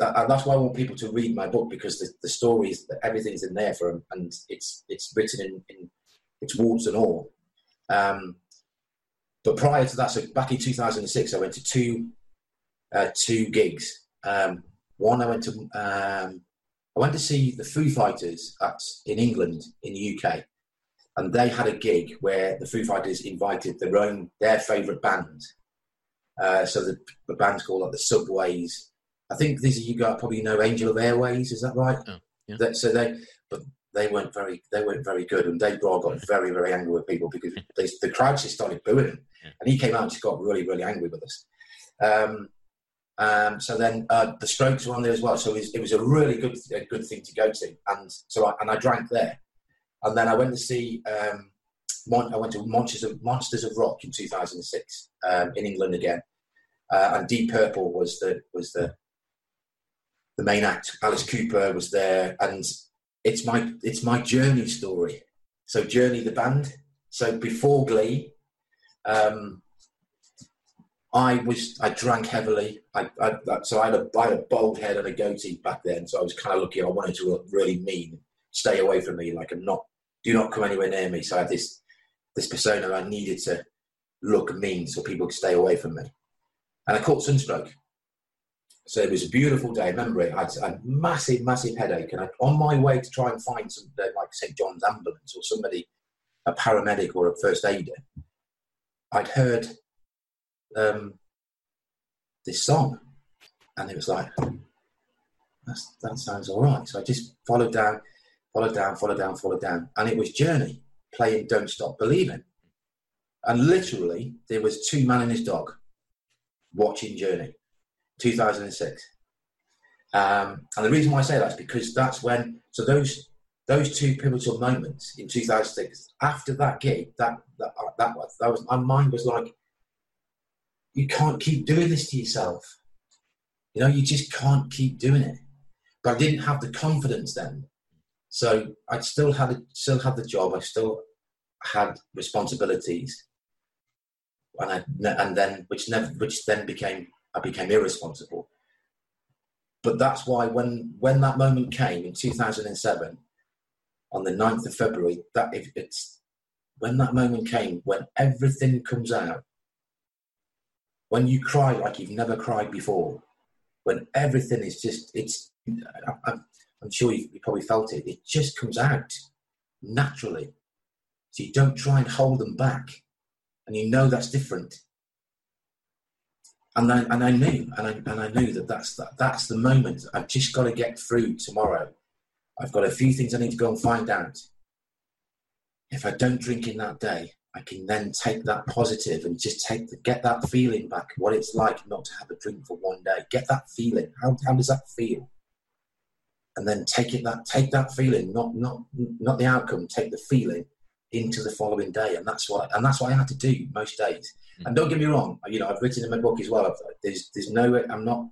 [SPEAKER 2] that, that's why I want people to read my book because the, the stories, everything's in there for them, and it's it's written in, in it's warts and all. Um, but prior to that, so back in 2006, I went to two uh, two gigs. Um, one, I went to um, I went to see the Foo Fighters at in England in the UK, and they had a gig where the Foo Fighters invited their own their favourite band. Uh, so the, the band's called like the Subways. I think these are you guys probably know Angels & Airwaves. Is that right?
[SPEAKER 1] Oh, yeah.
[SPEAKER 2] That, so they, but they weren't very they weren't very good, and Dave Grohl got very very angry with people because they, the crowd just started booing him, and he came out and just got really really angry with us. Um, um, so then uh, the Strokes were on there as well, so it was, it was a really good a good thing to go to, and so I, and I drank there, and then I went to see um, Mon- I went to Monsters of Monsters of Rock in 2006 um, in England again, uh, and Deep Purple was the was the the main act. Alice Cooper was there, and it's my it's my journey story. So Journey the band. So before Glee, um, I was I drank heavily. I, I so I had a I had a bald head and a goatee back then. So I was kind of looking. I wanted to look really mean. Stay away from me. Like I'm not. Do not come anywhere near me. So I had this this persona. I needed to look mean so people could stay away from me. And I caught sunstroke. So it was a beautiful day. I remember it. I had a massive, massive headache, and I, on my way to try and find some, uh, like St John's ambulance or somebody, a paramedic or a first aider, I'd heard um, this song, and it was like, that sounds all right. So I just followed down, followed down, followed down, followed down, and it was Journey playing "Don't Stop Believing," and literally there was two man and his dog watching Journey. 2006. Um, and the reason why I say that is because that's when, so those those two pivotal moments in 2006, after that gig, that that that was, that was my mind was like, you can't keep doing this to yourself. You know, you just can't keep doing it. But I didn't have the confidence then, so I still had still had the job. I still had responsibilities, and I, and then which never which then became I became irresponsible. But that's why when when that moment came in 2007, on the 9th of February, that if it's when that moment came, when everything comes out, when you cry like you've never cried before, when everything is just it's I, I'm, I'm sure you, you probably felt it. It just comes out naturally. So you don't try and hold them back, and you know that's different and I, and I knew, and I, and I knew that that's that, that's the moment. I've just got to get through tomorrow. I've got a few things I need to go and find out. If I don't drink in that day, I can then take that positive and just take the, get that feeling back. What it's like not to have a drink for one day. Get that feeling. How, how does that feel? And then take it that take that feeling, not not not the outcome. Take the feeling into the following day, and that's what and that's what I had to do most days. And don't get me wrong, you know, I've written in my book as well. There's, there's no, I'm not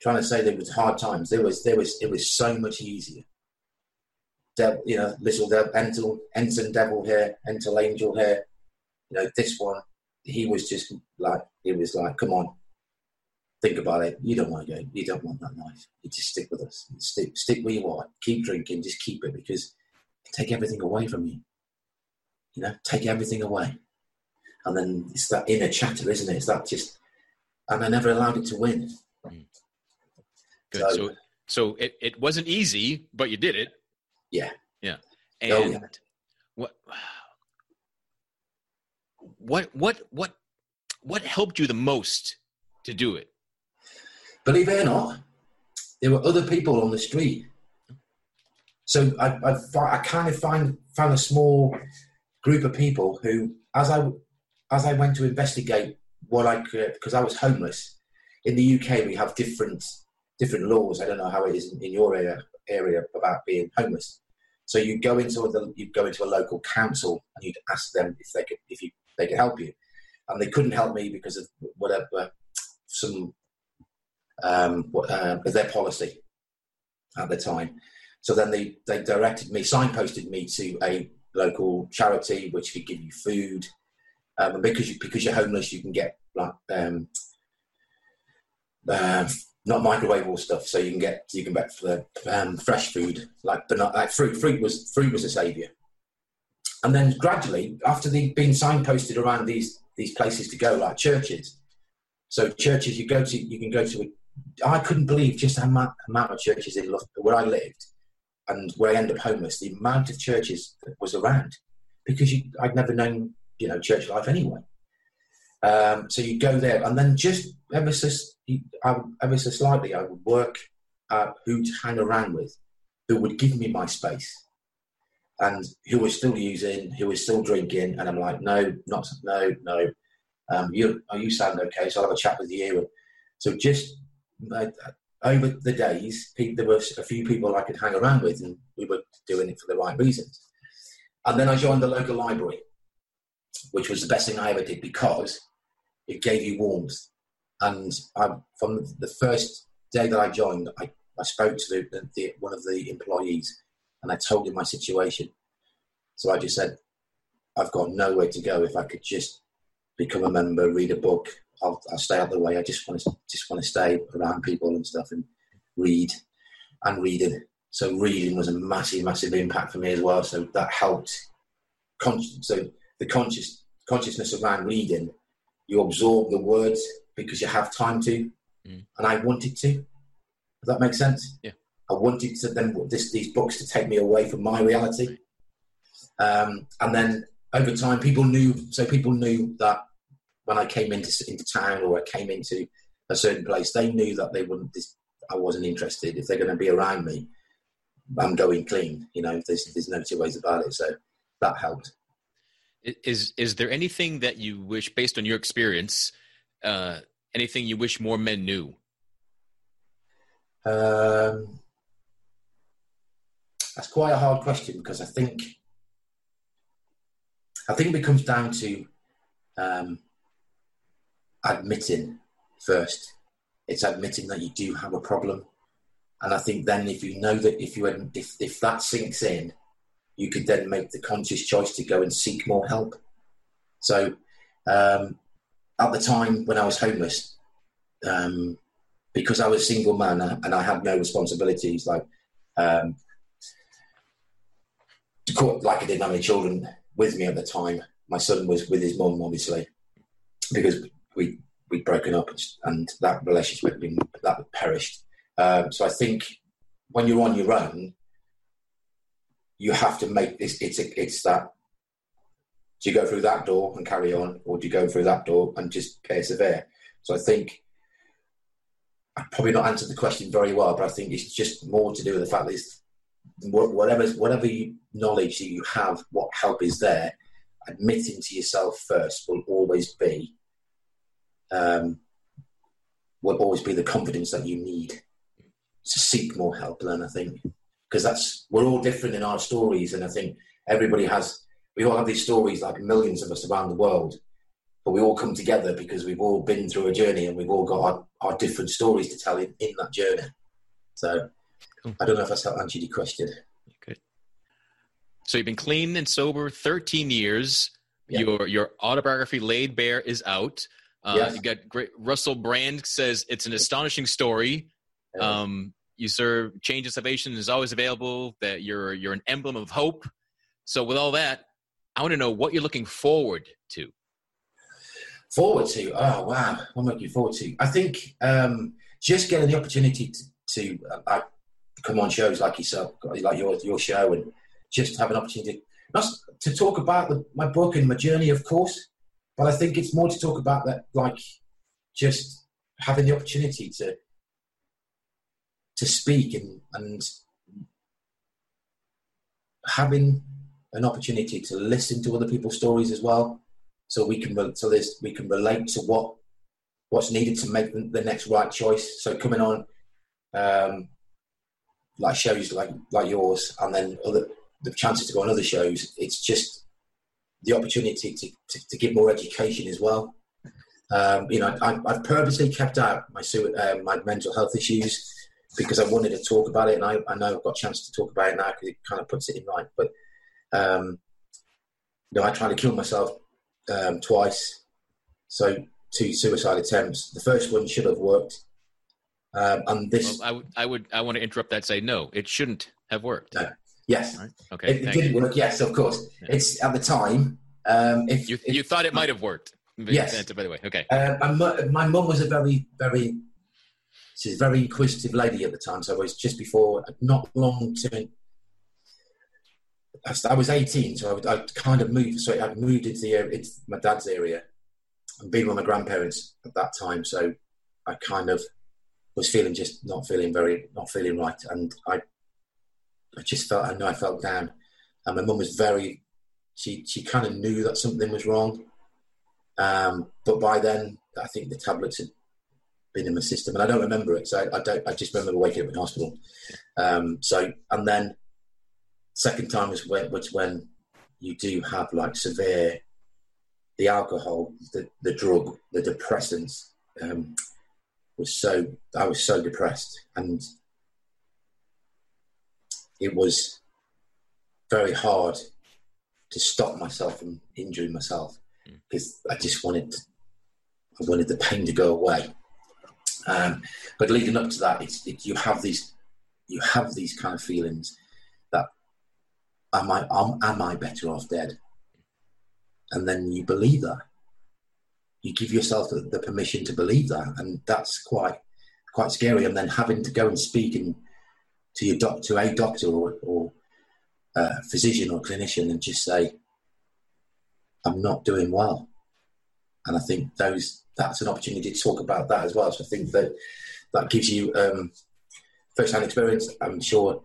[SPEAKER 2] trying to say there was hard times. There was, there was, it was so much easier. You know, little devil, entel, ensign devil here, entel angel here. You know, this one, he was just like, he was like, come on, think about it. You don't want to go. You don't want that life. You just stick with us. Stick, stick where you are. Keep drinking. Just keep it because take everything away from you. You know, take everything away and then it's that inner chatter, isn't it? It's that just, and I never allowed it to win. Mm.
[SPEAKER 1] Good. So, so, so it, it wasn't easy, but you did it.
[SPEAKER 2] Yeah.
[SPEAKER 1] Yeah. And
[SPEAKER 2] Oh, yeah.
[SPEAKER 1] what, what, what, what, what helped you the most to do it?
[SPEAKER 2] Believe it or not, there were other people on the street. So I, I, I kind of find, found a small group of people who, as I, as I went to investigate what I could, because I was homeless. In the UK, we have different different laws. I don't know how it is in, your area area about being homeless. So you go into the you go into a local council and you'd ask them if they could if you they could help you, and they couldn't help me because of whatever some um, what, uh, their policy at the time. So then they they directed me, signposted me to a local charity which could give you food, um, and because you because you're homeless, you can get like um, uh, not microwavable stuff, so you can get you can get for the um, fresh food like but not like fruit. Fruit was fruit was a savior, and then gradually after they'd been signposted around these these places to go, like churches. So churches, you go to, you can go to. I couldn't believe just how amount, amount of churches in where I lived, and where I ended up homeless. The amount of churches that was around, because you, I'd never known, you know, church life anyway. Um, so you go there, and then just ever so, ever so slightly, I would work who to hang around with, who would give me my space, and who was still using, who was still drinking, and I'm like, no, not no, no. Um, you, oh, you sound okay, so I'll have a chat with you. And so just uh, over the days, there were a few people I could hang around with, and we were doing it for the right reasons. And then I joined the local library, which was the best thing I ever did because it gave you warmth. And I, from the first day that I joined, I, I spoke to the, the, one of the employees and I told him my situation. So I just said, I've got nowhere to go. If I could just become a member, read a book, I'll, I'll stay out of the way. I just want to just want to stay around people and stuff and read and reading. So reading was a massive, massive impact for me as well. So that helped. Con- so the conscious consciousness around reading you absorb the words because you have time to, mm. and I wanted to. Does that make sense?
[SPEAKER 1] Yeah.
[SPEAKER 2] I wanted to then this, these books to take me away from my reality, um, and then over time, people knew. So people knew that when I came into into town or I came into a certain place, they knew that they wouldn't. This, I wasn't interested. If they're going to be around me, I'm going clean. You know, there's there's no two ways about it. So that helped.
[SPEAKER 1] Is is there anything that you wish, based on your experience, uh, anything you wish more men knew?
[SPEAKER 2] Um, that's quite a hard question because I think I think it comes down to um, admitting first. It's admitting that you do have a problem, and I think then if you know that if you if if that sinks in, you could then make the conscious choice to go and seek more help. So, um, at the time when I was homeless, um, because I was a single man and I had no responsibilities, like um, like I didn't have any children with me at the time. My son was with his mum, obviously, because we we'd broken up and that relationship had been that perished. Um, so I think when you're on your own, you have to make this. It's a, it's that. Do you go through that door and carry on, or do you go through that door and just persevere? So I think I probably not answered the question very well, but I think it's just more to do with the fact that whatever whatever knowledge that you have, what help is there, admitting to yourself first will always be um, will always be the confidence that you need to seek more help. Then I think because that's we're all different in our stories, and I think everybody has. We all have these stories, like millions of us around the world, but we all come together because we've all been through a journey and we've all got our, our different stories to tell in, in that journey. So. I don't know if that's answered your question.
[SPEAKER 1] So you've been clean and sober 13 years. Your your autobiography, Laid Bare, is out. Uh, yes. You got great. Russell Brand says it's an astonishing story. Um, you serve change and salvation is always available that you're you're an emblem of hope so with all that i want to know what you're looking forward to
[SPEAKER 2] forward to oh wow what am i looking forward to i think um, just getting the opportunity to, to uh, come on shows like yourself like your your show and just to have an opportunity not to talk about the, my book and my journey of course but i think it's more to talk about that like just having the opportunity to to speak and, and having an opportunity to listen to other people's stories as well, so we can so this we can relate to what what's needed to make the, next right choice. So coming on um, like shows like like yours, and then other the chances to go on other shows, it's just the opportunity to, to, to give more education as well. Um, you know, I, have purposely kept out my uh, my mental health issues because I wanted to talk about it, and I, I know I've got a chance to talk about it now because it kind of puts it in light. But um, you know, I tried to kill myself um, twice, so two suicide attempts. The first one should have worked, um, and this.
[SPEAKER 1] Well, I, w- I would I want to interrupt that. say no, it shouldn't have worked.
[SPEAKER 2] No. Yes.
[SPEAKER 1] Right. Okay.
[SPEAKER 2] It, it didn't you. work. Yes, of course. Yeah. It's at the time. Um, if
[SPEAKER 1] you,
[SPEAKER 2] if,
[SPEAKER 1] you thought it might have worked.
[SPEAKER 2] Yes.
[SPEAKER 1] By the way, okay.
[SPEAKER 2] Uh, my mu- my mum was a very, very, she's a very inquisitive lady at the time. So I was just before, not long to. I was- 18, so I would, I'd kind of moved. So I'd moved into, the, into my dad's area and been with my grandparents at that time. So I kind of was feeling just not feeling very, not feeling right. And I, I just felt, I know I felt down. And my mum was very, she, she kind of knew that something was wrong. Um, but by then, I think the tablets had been in my system, and I don't remember it. So I, I don't. I just remember waking up in hospital. Um, so and then second time was when, was when you do have like severe the alcohol, the the drug, the depressants. Um, was so I was so depressed, and it was very hard to stop myself from injuring myself because I just wanted I wanted the pain to go away. Um, but leading up to that, it's it, you have these you have these kind of feelings that am I am, am I better off dead? And then you believe that. You give yourself the, the permission to believe that, and that's quite quite scary. And then having to go and speak in, to your doc, to a doctor or, or physician or clinician and just say, I'm not doing well. And I think those that's an opportunity to talk about that as well. So I think that that gives you um, first-hand experience. I'm sure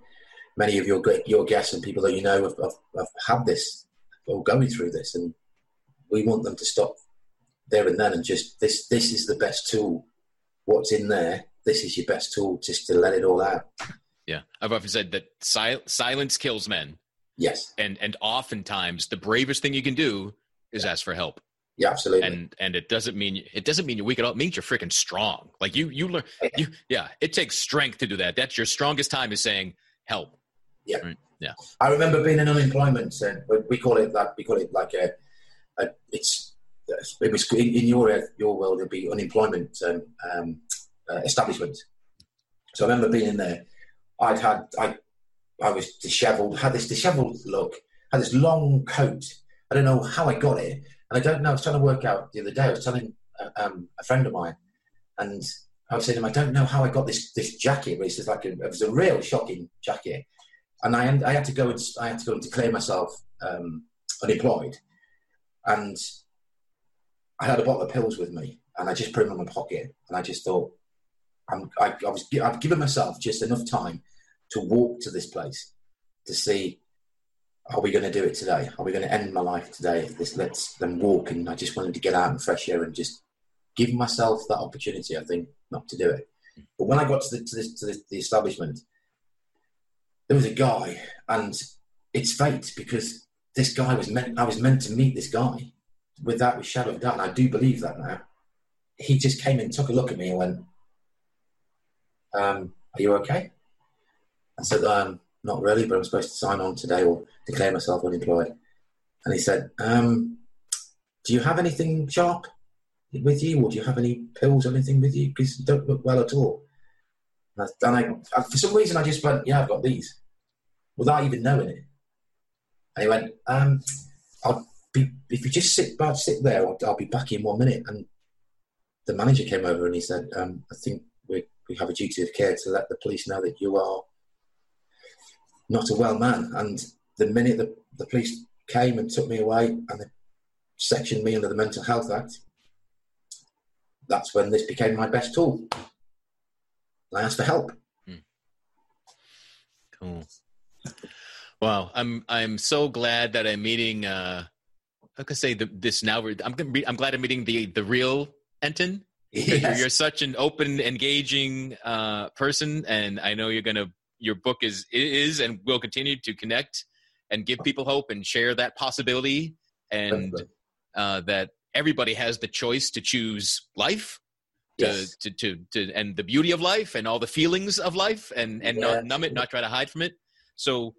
[SPEAKER 2] many of your your guests and people that you know have, have, have had this or going through this, and we want them to stop there and then and just this. This is the best tool. What's in there? This is your best tool, just to let it all out.
[SPEAKER 1] Yeah, I've often said that sil- silence kills men,
[SPEAKER 2] Yes.
[SPEAKER 1] and and oftentimes the bravest thing you can do is ask for help.
[SPEAKER 2] Yeah. Absolutely.
[SPEAKER 1] and and it doesn't mean it doesn't mean you're weak at all. It means you're freaking strong. Like you you learn you yeah. It takes strength to do that. That's your strongest time is saying help. Yeah, right? yeah.
[SPEAKER 2] I remember being in unemployment, and we call it that. We call it like a, a it's it was in, in your your world it'd be unemployment um, um, uh, establishment. So I remember being in there. I'd had I I was dishevelled, had this dishevelled look, had this long coat. I don't know how I got it, and I don't know. I was trying to work out the other day. I was telling uh, um, a friend of mine, and I was saying to him, I don't know how I got this this jacket. But it's just like a, it was a real shocking jacket and I, I had to go and I had to go and declare myself um, unemployed, and I had a bottle of pills with me, and I just put them in my pocket, and I just thought, I'm, I, I was I've given myself just enough time to walk to this place to see, are we going to do it today? Are we going to end my life today? This let's then walk, and I just wanted to get out in fresh air and just give myself that opportunity. I think not to do it, but when I got to the to, this, to the, the establishment there was a guy, and it's fate because this guy was meant. I was meant to meet this guy without a shadow of doubt, and I do believe that now. He just came in, took a look at me, and went, um, "Are you okay?" I said, um, "Not really, but I'm supposed to sign on today or declare myself unemployed." And he said, um, "Do you have anything sharp with you, or do you have any pills or anything with you? Because you don't look well at all." And I, and I, for some reason, I just went, "Yeah, I've got these," without even knowing it. And he went, um, "I'll be if you just sit back, sit there. I'll, I'll be back in one minute." And the manager came over and he said, um, "I think we have a duty of care to let the police know that you are not a well man." And the minute the, the police came and took me away and they sectioned me under the Mental Health Act, that's when this became my best tool. I asked for help.
[SPEAKER 1] Cool. Wow, I'm I'm so glad that I'm meeting. uh I could say the, this now. I'm gonna be, I'm glad I'm meeting the the real Enton.
[SPEAKER 2] Yes.
[SPEAKER 1] You're, you're such an open, engaging uh, person, and I know you're gonna. Your book is is and will continue to connect and give people hope and share that possibility, and uh, that everybody has the choice to choose life to,
[SPEAKER 2] Yes.
[SPEAKER 1] to, to, to, and the beauty of life and all the feelings of life and, and
[SPEAKER 2] Yeah.
[SPEAKER 1] not numb it, not try to hide from it. So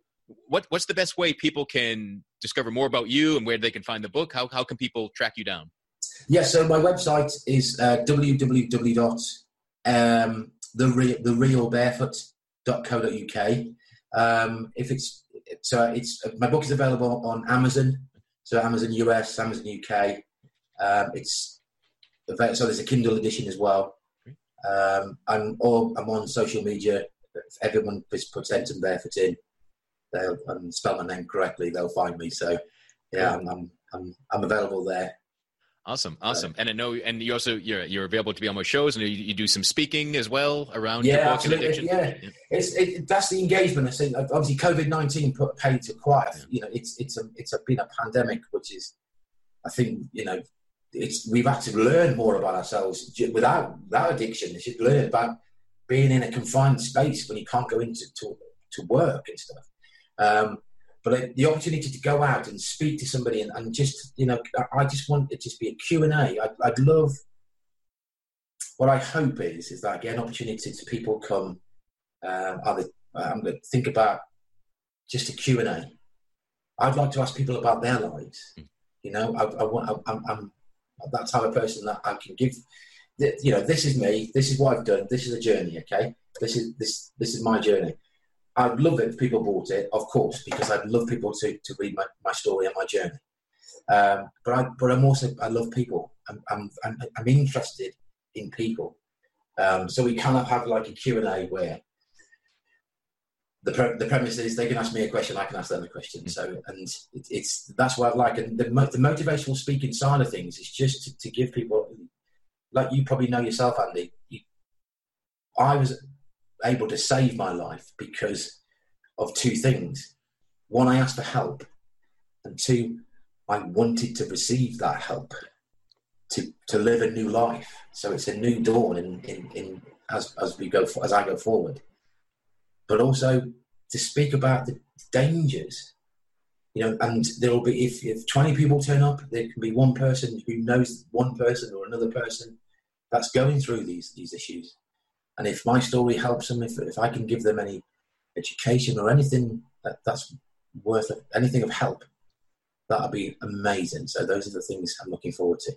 [SPEAKER 1] what, what's the best way people can discover more about you and where they can find the book? How, how can people track you down?
[SPEAKER 2] Yes, so my website is uh, www.therealbarefoot.co.uk. Um, if it's so, it's my book is available on Amazon, so Amazon US, Amazon UK, Um, it's so there's a Kindle edition as well. Um, I'm or I'm on social media. If everyone puts, puts Enton Barefoot in, they'll and spell my name correctly, they'll find me. So yeah, I'm I'm I'm, I'm available there.
[SPEAKER 1] Awesome, awesome, and I know, and you also you're you're available to be on my shows, and you, you do some speaking as well around
[SPEAKER 2] yeah, absolutely, yeah. yeah. It's it, that's the engagement. I think obviously COVID nineteen put paid to quiet. Yeah. You know, it's it's a it's a, been a pandemic, which is, I think you know, it's we've had to learn more about ourselves without without addiction. You should learn about being in a confined space when you can't go into to, to work and stuff. Um, but the opportunity to go out and speak to somebody and, and just you know i just want it to just be a q&a I'd, I'd love what i hope is is that i get an opportunity to people come um, either i'm going to think about just a q&a i'd like to ask people about their lives. You know i, I want I, I'm, I'm that type of person that i can give you know this is me this is what i've done this is a journey okay? This is this this is my journey I'd love it if people bought it, of course, because I'd love people to, to read my, my story and my journey. Um, but I but I'm also I love people. I'm I'm I'm, I'm interested in people. Um, so we kind of have like a Q and A where the pre- the premise is they can ask me a question, I can ask them a question. So and it, it's that's what I like. And the, the motivational speaking side of things is just to, to give people, like you probably know yourself, Andy. You, I was able to save my life because of two things. One, I asked for help, and two, I wanted to receive that help to, to live a new life. So it's a new dawn in, in, in as, as we go as I go forward, but also to speak about the dangers. You know, and there will be if, if 20 people turn up, there can be one person who knows one person or another person that's going through these these issues and if my story helps them, if, if I can give them any education or anything that, that's worth anything of help, that'll be amazing. So those are the things I'm looking forward to.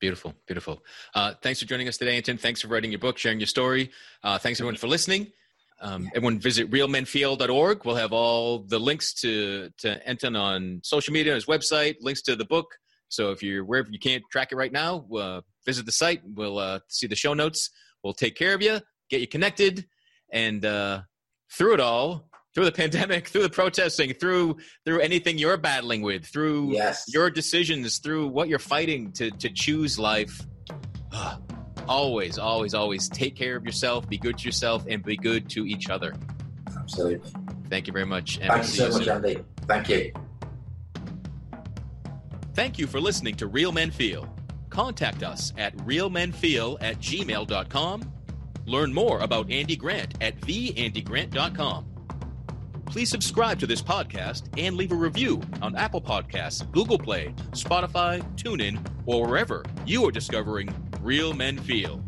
[SPEAKER 1] Beautiful, beautiful. Uh, thanks for joining us today, Anton. Thanks for writing your book, sharing your story. Uh, thanks everyone for listening. Um, everyone visit realmenfeel.org. We'll have all the links to, to Anton on social media, his website, links to the book. So if you're wherever you can't track it right now, uh, visit the site. We'll uh, see the show notes. We'll take care of you get you connected, and uh, through it all, through the pandemic, through the protesting, through through anything you're battling with, through
[SPEAKER 2] yes.
[SPEAKER 1] your decisions, through what you're fighting to to choose life. Uh, always, always, always take care of yourself, be good to yourself, and be good to each other.
[SPEAKER 2] Absolutely.
[SPEAKER 1] Thank you very much.
[SPEAKER 2] Thank you so much, Andy. Thank you.
[SPEAKER 1] Thank you for listening to Real Men Feel. Contact us at realmenfeel at gmail.com Learn more about Andy Grant at theandygrant.com. Please subscribe to this podcast and leave a review on Apple Podcasts, Google Play, Spotify, TuneIn, or wherever you are discovering Real Men Feel.